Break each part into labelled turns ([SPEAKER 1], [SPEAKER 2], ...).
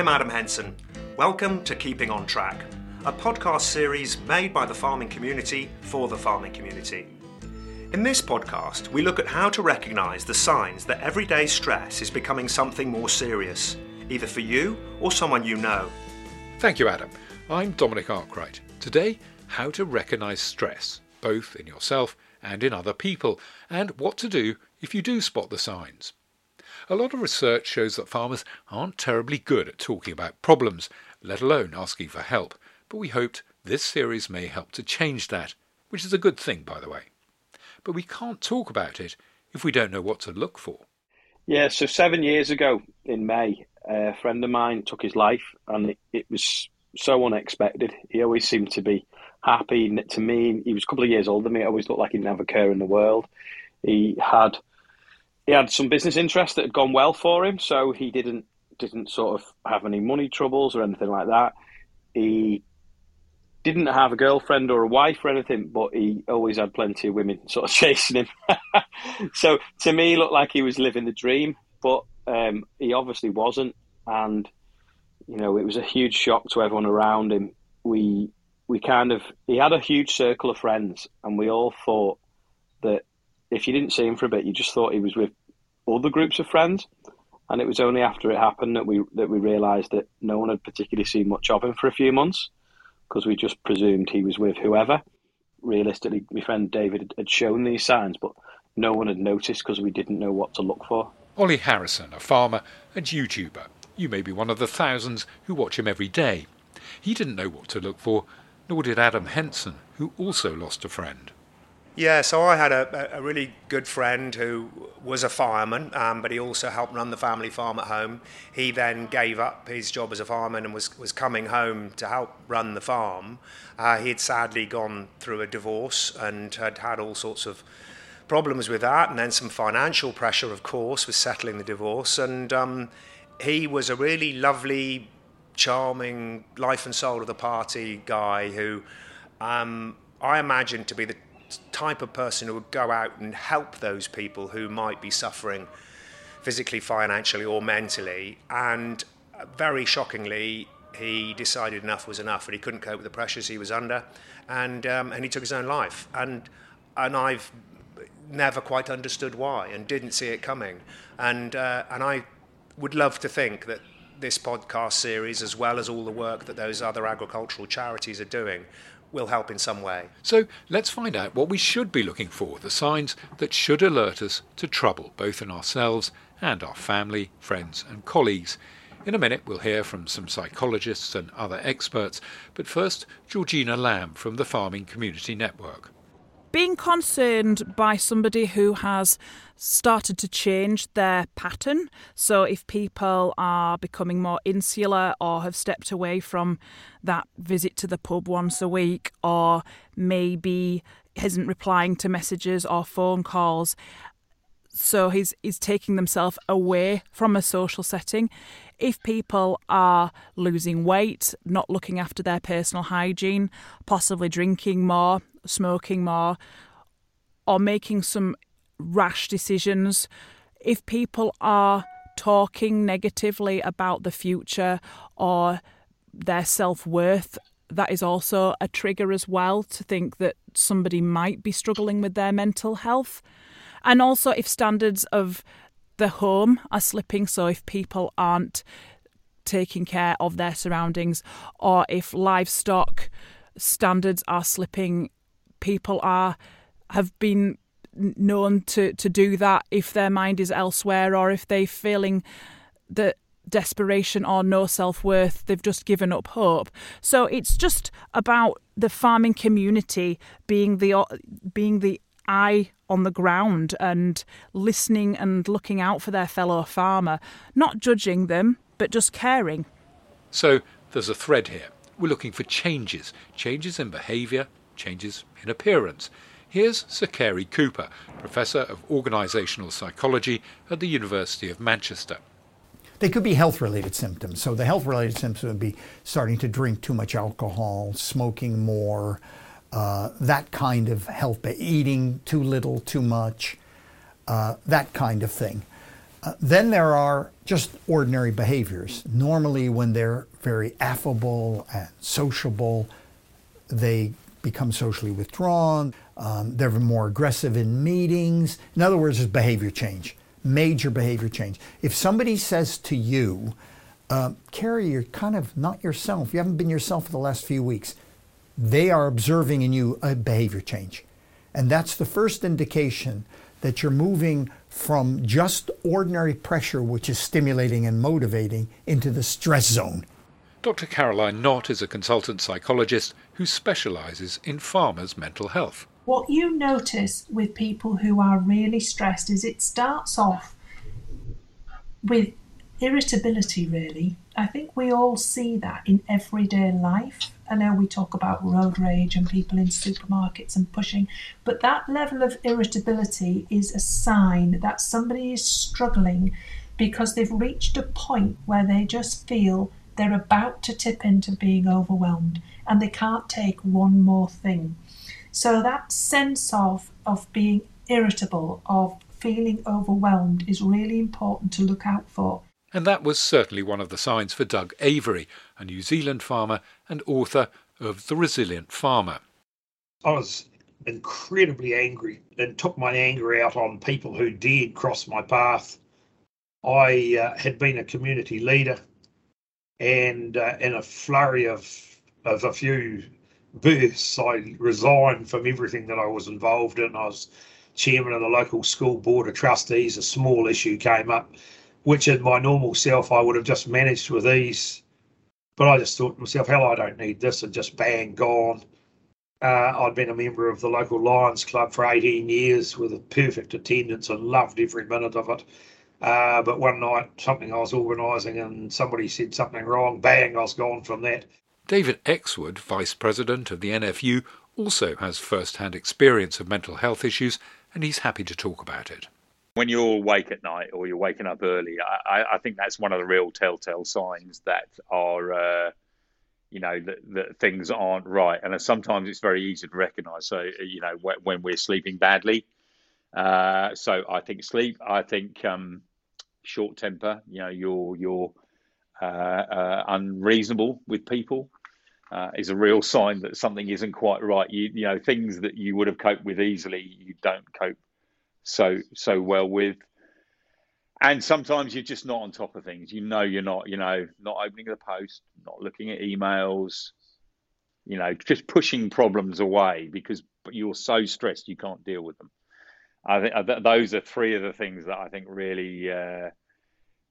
[SPEAKER 1] I'm Adam Henson. Welcome to Keeping on Track, a podcast series made by the farming community for the farming community. In this podcast, we look at how to recognise the signs that everyday stress is becoming something more serious, either for you or someone you know.
[SPEAKER 2] Thank you, Adam. I'm Dominic Arkwright. Today, how to recognise stress, both in yourself and in other people, and what to do if you do spot the signs. A lot of research shows that farmers aren't terribly good at talking about problems, let alone asking for help, but we hoped this series may help to change that, which is a good thing, by the way. But we can't talk about it if we don't know what to look for.
[SPEAKER 3] Yeah, so seven years ago in May, a friend of mine took his life, and it, was so unexpected. He always seemed to be happy. To me, he was a couple of years older than me. It always looked like he a care in the world. He had he had some business interests that had gone well for him, so he didn't didn't sort of have any money troubles or anything like that. He didn't have a girlfriend or a wife or anything, but he always had plenty of women sort of chasing him. so to me, looked like he was living the dream, but um, he obviously wasn't. And you know, it was a huge shock to everyone around him. We we kind of he had a huge circle of friends, and we all thought that if you didn't see him for a bit, you just thought he was with other groups of friends. And it was only after it happened that we that we realised that no one had particularly seen much of him for a few months, because we just presumed he was with whoever. Realistically, my friend David had shown these signs, but no one had noticed because we didn't know what to look for.
[SPEAKER 2] Olly Harrison, a farmer and YouTuber. You may be one of the thousands who watch him every day. He didn't know what to look for nor did Adam Henson, who also lost a friend.
[SPEAKER 1] Yeah, so I had a, a really good friend who was a fireman, um, but he also helped run the family farm at home. He then gave up his job as a fireman and was, was coming home to help run the farm. Uh, he had sadly gone through a divorce and had had all sorts of problems with that, and then some financial pressure, of course, with settling the divorce. And um, he was a really lovely, charming, life and soul of the party guy who um, I imagine to be the type of person who would go out and help those people who might be suffering physically, financially, or mentally. And very shockingly, he decided enough was enough and he couldn't cope with the pressures he was under, and um, and he took his own life. And and I've never quite understood why and didn't see it coming. And uh, and I would love to think that this podcast series, as well as all the work that those other agricultural charities are doing, will help in some way.
[SPEAKER 2] So let's find out what we should be looking for, the signs that should alert us to trouble, both in ourselves and our family, friends, and colleagues. In a minute, we'll hear from some psychologists and other experts, but first, Georgina Lamb from the Farming Community Network
[SPEAKER 4] being concerned by somebody who has started to change their pattern. So, if people are becoming more insular or have stepped away from that visit to the pub once a week, or maybe isn't replying to messages or phone calls, so he's he's taking themselves away from a social setting. If people are losing weight, not looking after their personal hygiene, possibly drinking more, smoking more, or making some rash decisions, if people are talking negatively about the future or their self worth, that is also a trigger as well to think that somebody might be struggling with their mental health. And also, if standards of the home are slipping, so if people aren't taking care of their surroundings, or if livestock standards are slipping, people are have been known to, to do that if their mind is elsewhere or if they're feeling that desperation or no self worth, they've just given up hope. So it's just about the farming community being the being the eye on the ground and listening and looking out for their fellow farmer, not judging them, but just caring.
[SPEAKER 2] So there's a thread here. We're looking for changes, changes in behaviour, changes in appearance. Here's Sir Cary Cooper, Professor of Organisational Psychology at the University of Manchester.
[SPEAKER 5] They could be health related symptoms. So, the health related symptoms would be starting to drink too much alcohol, smoking more, uh, that kind of health, eating too little, too much, uh, that kind of thing. Uh, then there are just ordinary behaviors. Normally, when they're very affable and sociable, they become socially withdrawn. Um, they're more aggressive in meetings. In other words, it's behavior change, major behavior change. If somebody says to you, uh, Cary, you're kind of not yourself, you haven't been yourself for the last few weeks, they are observing in you a behavior change. And that's the first indication that you're moving from just ordinary pressure, which is stimulating and motivating, into the stress zone.
[SPEAKER 2] Dr. Caroline Knott is a consultant psychologist who specialises in farmers' mental health.
[SPEAKER 6] What you notice with people who are really stressed is it starts off with irritability, really. I think we all see that in everyday life. I know we talk about road rage and people in supermarkets and pushing, but that level of irritability is a sign that somebody is struggling because they've reached a point where they just feel they're about to tip into being overwhelmed and they can't take one more thing. So that sense of, of being irritable, of feeling overwhelmed, is really important to look out for.
[SPEAKER 2] And that was certainly one of the signs for Doug Avery, a New Zealand farmer and author of The Resilient Farmer.
[SPEAKER 7] I was incredibly angry and took my anger out on people who dared cross my path. I uh, had been a community leader, and uh, in a flurry of of a few bursts, I resigned from everything that I was involved in. I was chairman of the local school board of trustees. A small issue came up which in my normal self I would have just managed with ease. But I just thought to myself, hell, I don't need this, and just bang, gone. Uh, I'd been a member of the local Lions Club for 18 years with a perfect attendance and loved every minute of it. Uh, but one night, something I was organising and somebody said something wrong, bang, I was gone from that.
[SPEAKER 2] David Exwood, Vice President of the NFU, also has first hand experience of mental health issues and he's happy to talk about it
[SPEAKER 8] when you're awake at night or you're waking up early, I, I think that's one of the real telltale signs that are, uh, you know, that, that things aren't right. And sometimes it's very easy to recognize. So, you know, when, when we're sleeping badly. Uh, so I think sleep, I think um, short temper, you know, you're, you're uh, uh unreasonable with people. Uh, is a real sign that something isn't quite right. You, you know, things that you would have coped with easily, you don't cope so so well with. And sometimes you're just not on top of things. You know you're not, you know, not opening the post, not looking at emails, you know, just pushing problems away because you're so stressed you can't deal with them. I think uh, those are three of the things that I think really, uh,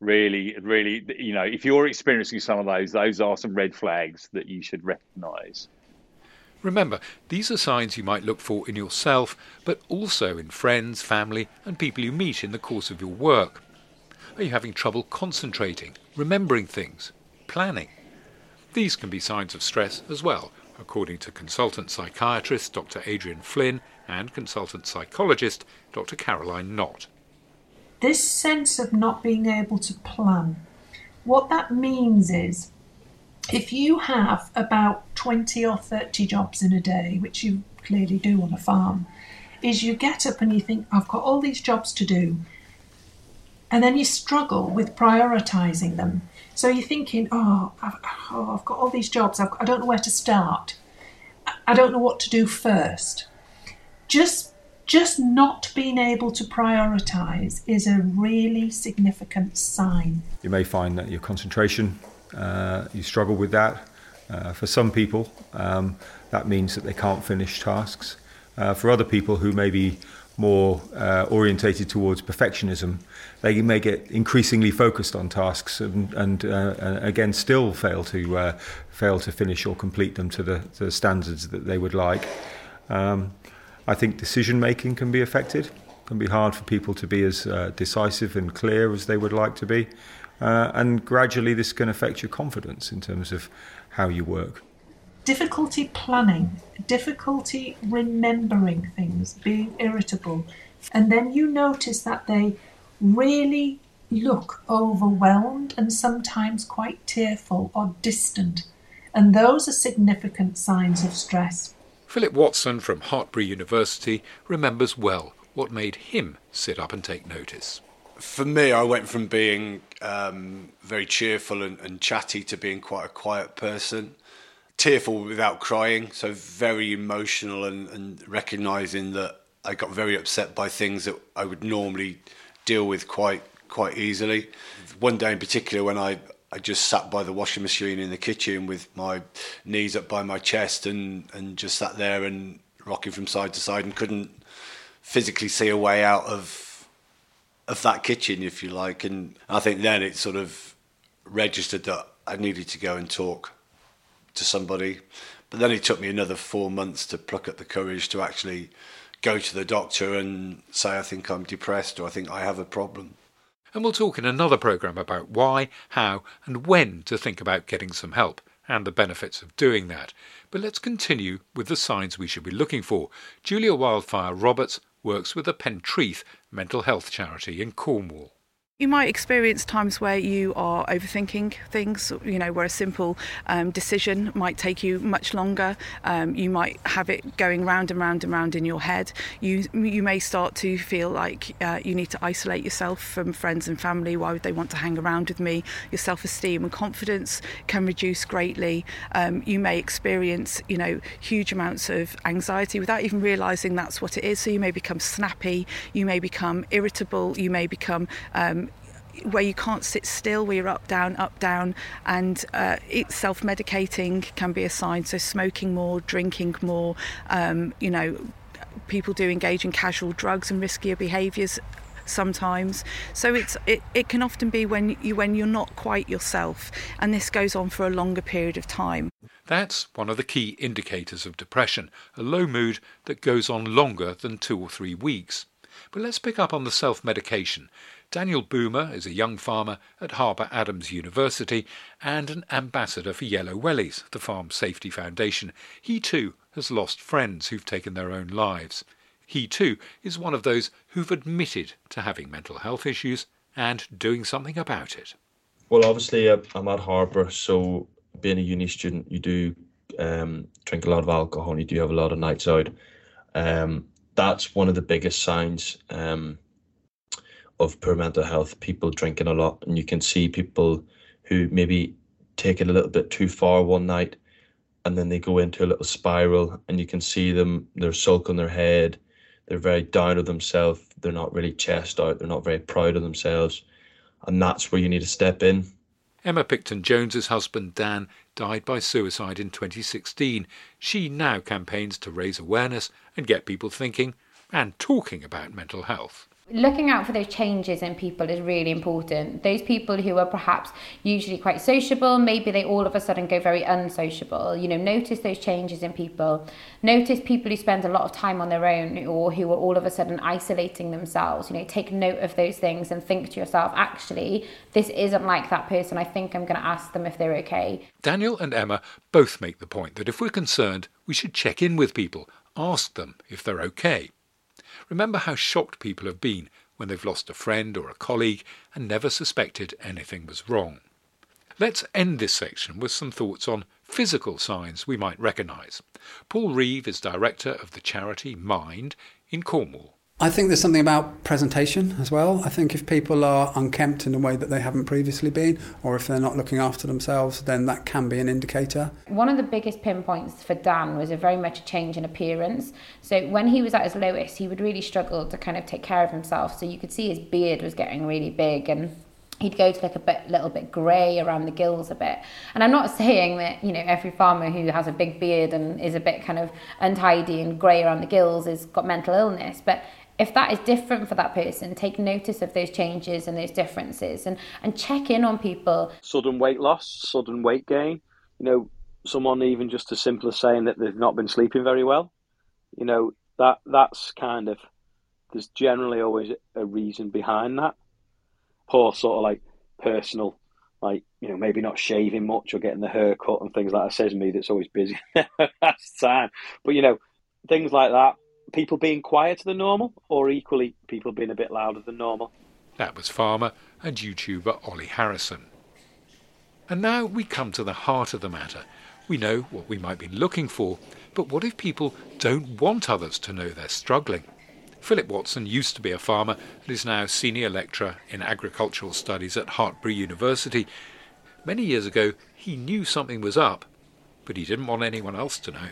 [SPEAKER 8] really, really, you know, if you're experiencing some of those, those are some red flags that you should recognise.
[SPEAKER 2] Remember, these are signs you might look for in yourself, but also in friends, family, and people you meet in the course of your work. Are you having trouble concentrating, remembering things, planning? These can be signs of stress as well, according to consultant psychiatrist Dr. Adrian Flynn and consultant psychologist Dr. Caroline Knott.
[SPEAKER 6] This sense of not being able to plan, what that means is if you have about 20 or 30 jobs in a day, which you clearly do on a farm, is you get up and you think, I've got all these jobs to do. And then you struggle with prioritizing them. So you're thinking, oh, I've, oh, I've got all these jobs, I've, I don't know where to start. I don't know what to do first. Just just not being able to prioritize is a really significant sign.
[SPEAKER 9] You may find that your concentration uh, you struggle with that. Uh, for some people, um, that means that they can't finish tasks. Uh, for other people who may be more uh, orientated towards perfectionism, they may get increasingly focused on tasks and, and uh, again still fail to uh, fail to finish or complete them to the, the standards that they would like. Um, I think decision making can be affected. It can be hard for people to be as uh, decisive and clear as they would like to be. Uh, and gradually, this can affect your confidence in terms of how you work.
[SPEAKER 6] Difficulty planning, difficulty remembering things, being irritable. And then you notice that they really look overwhelmed and sometimes quite tearful or distant. And those are significant signs of stress.
[SPEAKER 2] Philip Watson from Hartpury University remembers well what made him sit up and take notice.
[SPEAKER 10] for me, I went from being um, very cheerful and, and, chatty to being quite a quiet person. Tearful without crying, so very emotional and, and recognizing that I got very upset by things that I would normally deal with quite quite easily. One day in particular, when I I just sat by the washing machine in the kitchen with my knees up by my chest and, and just sat there and rocking from side to side and couldn't physically see a way out of of that kitchen, if you like. And I think then it sort of registered that I needed to go and talk to somebody. But then it took me another four months to pluck up the courage to actually go to the doctor and say, I think I'm depressed or I think I have a problem.
[SPEAKER 2] And we'll talk in another programme about why, how, and when to think about getting some help and the benefits of doing that. But let's continue with the signs we should be looking for. Julia Wildfire Roberts works with the Pentreath mental health charity in Cornwall.
[SPEAKER 11] You might experience times where you are overthinking things, you know, where a simple um, decision might take you much longer. Um, you might have it going round and round and round in your head. You you may start to feel like uh, you need to isolate yourself from friends and family. Why would they want to hang around with me? Your self-esteem and confidence can reduce greatly. Um, you may experience, you know, huge amounts of anxiety without even realising that's what it is. So you may become snappy. You may become irritable. You may become um, where you can't sit still, where you're up, down, up, down, and uh, self medicating can be a sign. So, smoking more, drinking more, um, you know, people do engage in casual drugs and riskier behaviours sometimes. So it's it, it can often be when you when you're not quite yourself, and this goes on for a longer period of time.
[SPEAKER 2] That's one of the key indicators of depression, a low mood that goes on longer than two or three weeks. But let's pick up on the self medication. Daniel Boomer is a young farmer at Harper Adams University and an ambassador for Yellow Wellies, the Farm Safety Foundation. He too has lost friends who've taken their own lives. He too is one of those who've admitted to having mental health issues and doing something about it.
[SPEAKER 12] Well, obviously, uh, I'm at Harper, so being a uni student, you do um, drink a lot of alcohol and you do have a lot of nights out. Um, that's one of the biggest signs. Um, of poor mental health, people drinking a lot, and you can see people who maybe take it a little bit too far one night and then they go into a little spiral and you can see them they're sulking on their head they're very down of themselves they're not really chest out they're not very proud of themselves and that's where you need to step in.
[SPEAKER 2] Emma Picton-Jones's husband dan died by suicide in 2016 she now campaigns to raise awareness and get people thinking and talking about mental health
[SPEAKER 13] looking out for those changes in people is really important. Those people who are perhaps usually quite sociable, maybe they all of a sudden go very unsociable. You know, notice those changes in people. Notice people who spend a lot of time on their own or who are all of a sudden isolating themselves. You know, take note of those things and think to yourself, actually, this isn't like that person. I think I'm going to ask them if they're okay.
[SPEAKER 2] Daniel and Emma both make the point that if we're concerned, we should check in with people, ask them if they're okay. Remember how shocked people have been when they've lost a friend or a colleague and never suspected anything was wrong. Let's end this section with some thoughts on physical signs we might recognise. Paul Reeve is director of the charity Mind in Cornwall.
[SPEAKER 14] I think there's something about presentation as well. I think if people are unkempt in a way that they haven't previously been, or if they're not looking after themselves, then that can be an indicator.
[SPEAKER 13] One of the biggest pinpoints for Dan was a very much a change in appearance. So when he was at his lowest, he would really struggle to kind of take care of himself. So you could see his beard was getting really big and he'd go to like a bit, little bit grey around the gills a bit. And I'm not saying that, you know, every farmer who has a big beard and is a bit kind of untidy and grey around the gills has got mental illness, but if that is different for that person, take notice of those changes and those differences and, and check in on people.
[SPEAKER 3] Sudden weight loss, sudden weight gain, you know, someone even just as simple as saying that they've not been sleeping very well, you know, that that's kind of there's generally always a reason behind that. Poor sort of like personal like you know maybe not shaving much or getting the haircut and things like that says me that's always busy that's time but you know things like that people being quieter than normal, or equally people being a bit louder than normal.
[SPEAKER 2] That was farmer and YouTuber Olly Harrison. And now we come to the heart of the matter. We know what we might be looking for, but what if people don't want others to know they're struggling? Philip Watson used to be a farmer and is now senior lecturer in agricultural studies at Hartpury University. Many years ago, he knew something was up, but he didn't want anyone else to know.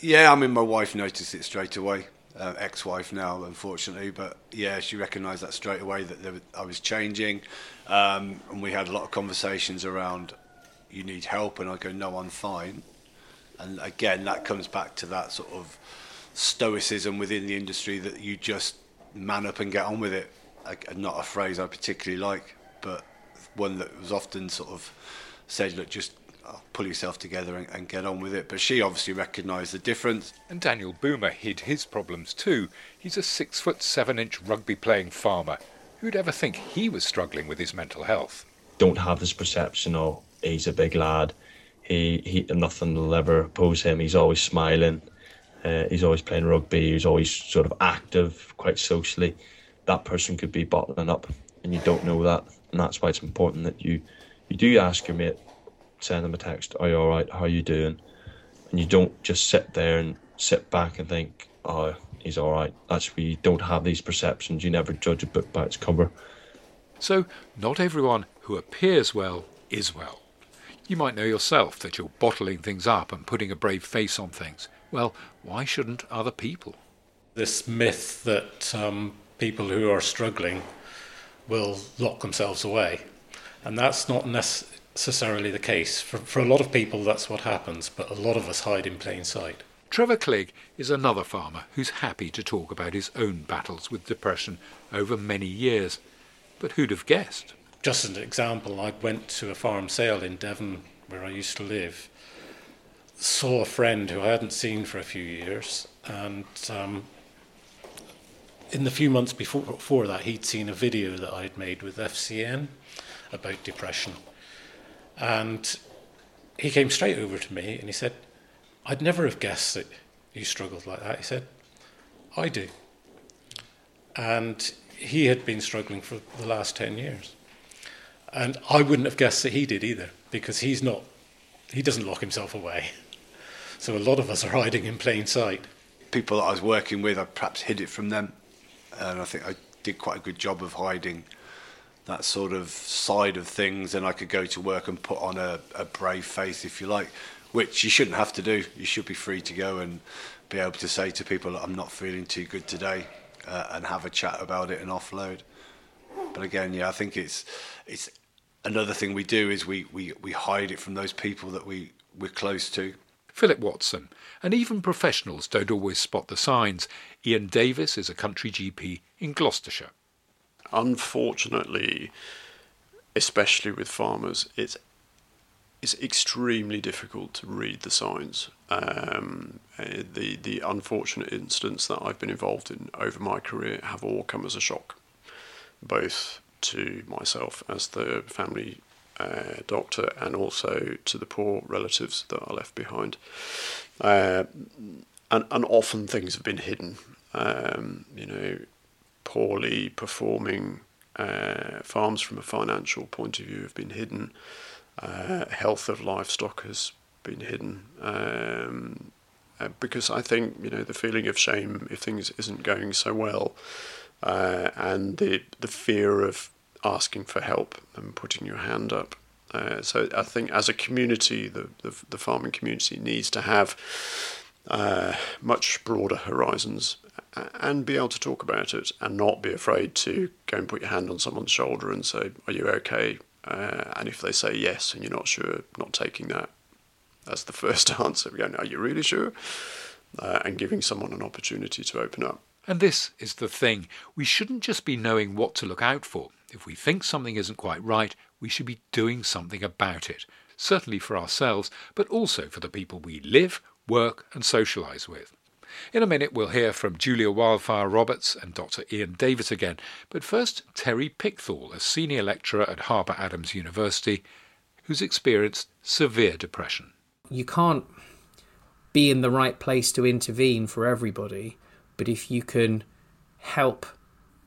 [SPEAKER 10] Yeah, I mean, my wife noticed it straight away. Uh, ex-wife now, unfortunately, but yeah, she recognised that straight away that there, I was changing, um, and we had a lot of conversations around, "You need help," and I go, "No, I'm fine." And again, that comes back to that sort of stoicism within the industry that you just man up and get on with it. Not a phrase I particularly like, but one that was often sort of said, "Look, just pull yourself together and, and, get on with it. But she obviously recognised the difference.
[SPEAKER 2] And Daniel Boomer hid his problems too. He's a six foot seven inch rugby playing farmer. Who'd ever think he was struggling with his mental health?
[SPEAKER 12] Don't have this perception of he's a big lad. He he nothing will ever oppose him. He's always smiling. Uh, he's always playing rugby. He's always sort of active, quite socially. That person could be bottling up, and you don't know that. And that's why it's important that you you do ask your mate send them a text, Are you alright? How are you doing? And you don't just sit there and sit back and think, Oh, he's alright. That's where you don't have these perceptions. You never judge a book by its cover.
[SPEAKER 2] So, not everyone who appears well is well. You might know yourself that you're bottling things up and putting a brave face on things. Well, why shouldn't other people?
[SPEAKER 15] This myth that um, people who are struggling will lock themselves away. And that's not necessarily necessarily the case. For, for a lot of people, that's what happens, but a lot of us hide in plain sight.
[SPEAKER 2] Trevor Clegg is another farmer who's happy to talk about his own battles with depression over many years. But who'd have guessed?
[SPEAKER 15] Just as an example, I went to a farm sale in Devon, where I used to live, saw a friend who I hadn't seen for a few years, and um, in the few months before, before that, he'd seen a video that I'd made with FCN about depression. And he came straight over to me and he said, I'd never have guessed that you struggled like that. He said, I do. And he had been struggling for the last 10 years. And I wouldn't have guessed that he did either, because he's not, he doesn't lock himself away. So a lot of us are hiding in plain sight.
[SPEAKER 10] People that I was working with, I perhaps hid it from them. And I think I did quite a good job of hiding that sort of side of things, and I could go to work and put on a, a brave face, if you like, which you shouldn't have to do. You should be free to go and be able to say to people, I'm not feeling too good today, uh, and have a chat about it and offload. But again, yeah, I think it's it's another thing we do is we, we, we hide it from those people that we, we're close to.
[SPEAKER 2] Philip Watson, and even professionals don't always spot the signs. Ian Davis is a country GP in Gloucestershire
[SPEAKER 16] unfortunately, especially with farmers, it's it's extremely difficult to read the signs. Um, eh, the the unfortunate incidents that I've been involved in over my career have all come as a shock, both to myself as the family uh, doctor and also to the poor relatives that are left behind. Uh, and, and often things have been hidden. Um, you know, poorly performing uh, farms from a financial point of view have been hidden. Uh, health of livestock has been hidden. Um, uh, because I think you know the feeling of shame if things isn't going so well, uh, and the the fear of asking for help and putting your hand up. Uh, so I think as a community, the, the, the farming community needs to have much broader horizons and be able to talk about it and not be afraid to go and put your hand on someone's shoulder and say, Are you okay? Uh, and if they say yes and you're not sure, not taking that as the first answer, We're going, Are you really sure? Uh, and giving someone an opportunity to open up.
[SPEAKER 2] And this is the thing. We shouldn't just be knowing what to look out for. If we think something isn't quite right, we should be doing something about it. Certainly for ourselves, but also for the people we live, work, and socialise with. In a minute, we'll hear from Julia Wildfire Roberts and Dr. Ian Davis again. But first, Terry Pickthall, a senior lecturer at Harper Adams University, who's experienced severe depression.
[SPEAKER 17] You can't be in the right place to intervene for everybody, but if you can help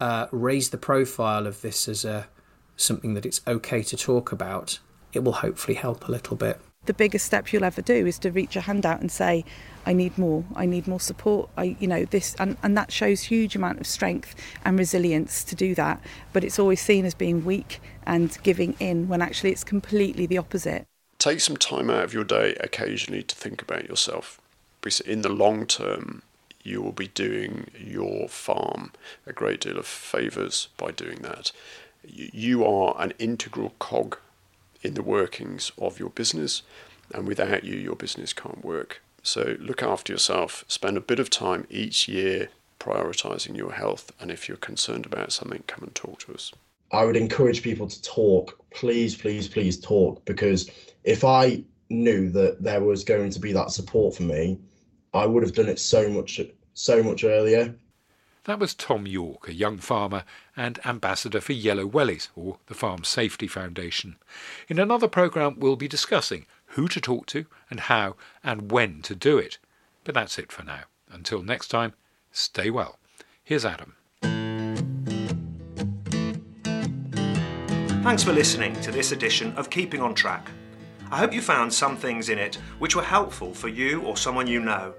[SPEAKER 17] uh, raise the profile of this as a something that it's okay to talk about, it will hopefully help a little bit.
[SPEAKER 11] The biggest step you'll ever do is to reach your hand out and say, I need more. I need more support. I, you know, this, and, and that shows huge amount of strength and resilience to do that. But it's always seen as being weak and giving in when actually it's completely the opposite.
[SPEAKER 16] Take some time out of your day occasionally to think about yourself. Because in the long term, you will be doing your farm a great deal of favours by doing that. You are an integral cog in the workings of your business, and without you, your business can't work. So look after yourself. Spend a bit of time each year prioritizing your health. And if you're concerned about something, come and talk to us.
[SPEAKER 18] I would encourage people to talk. Please, please, please talk. Because if I knew that there was going to be that support for me, I would have done it so much, so much earlier.
[SPEAKER 2] That was Tom York, a young farmer and ambassador for Yellow Wellies, or the Farm Safety Foundation. In another programme, we'll be discussing who to talk to and how and when to do it. But that's it for now. Until next time, stay well. Here's Adam.
[SPEAKER 1] Thanks for listening to this edition of Keeping on Track. I hope you found some things in it which were helpful for you or someone you know.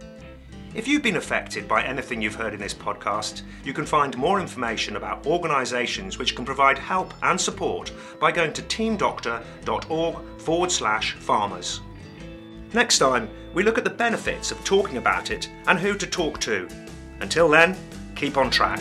[SPEAKER 1] If you've been affected by anything you've heard in this podcast, you can find more information about organisations which can provide help and support by going to teamdoctor.org forward slash farmers. Next time, we look at the benefits of talking about it and who to talk to. Until then, keep on track.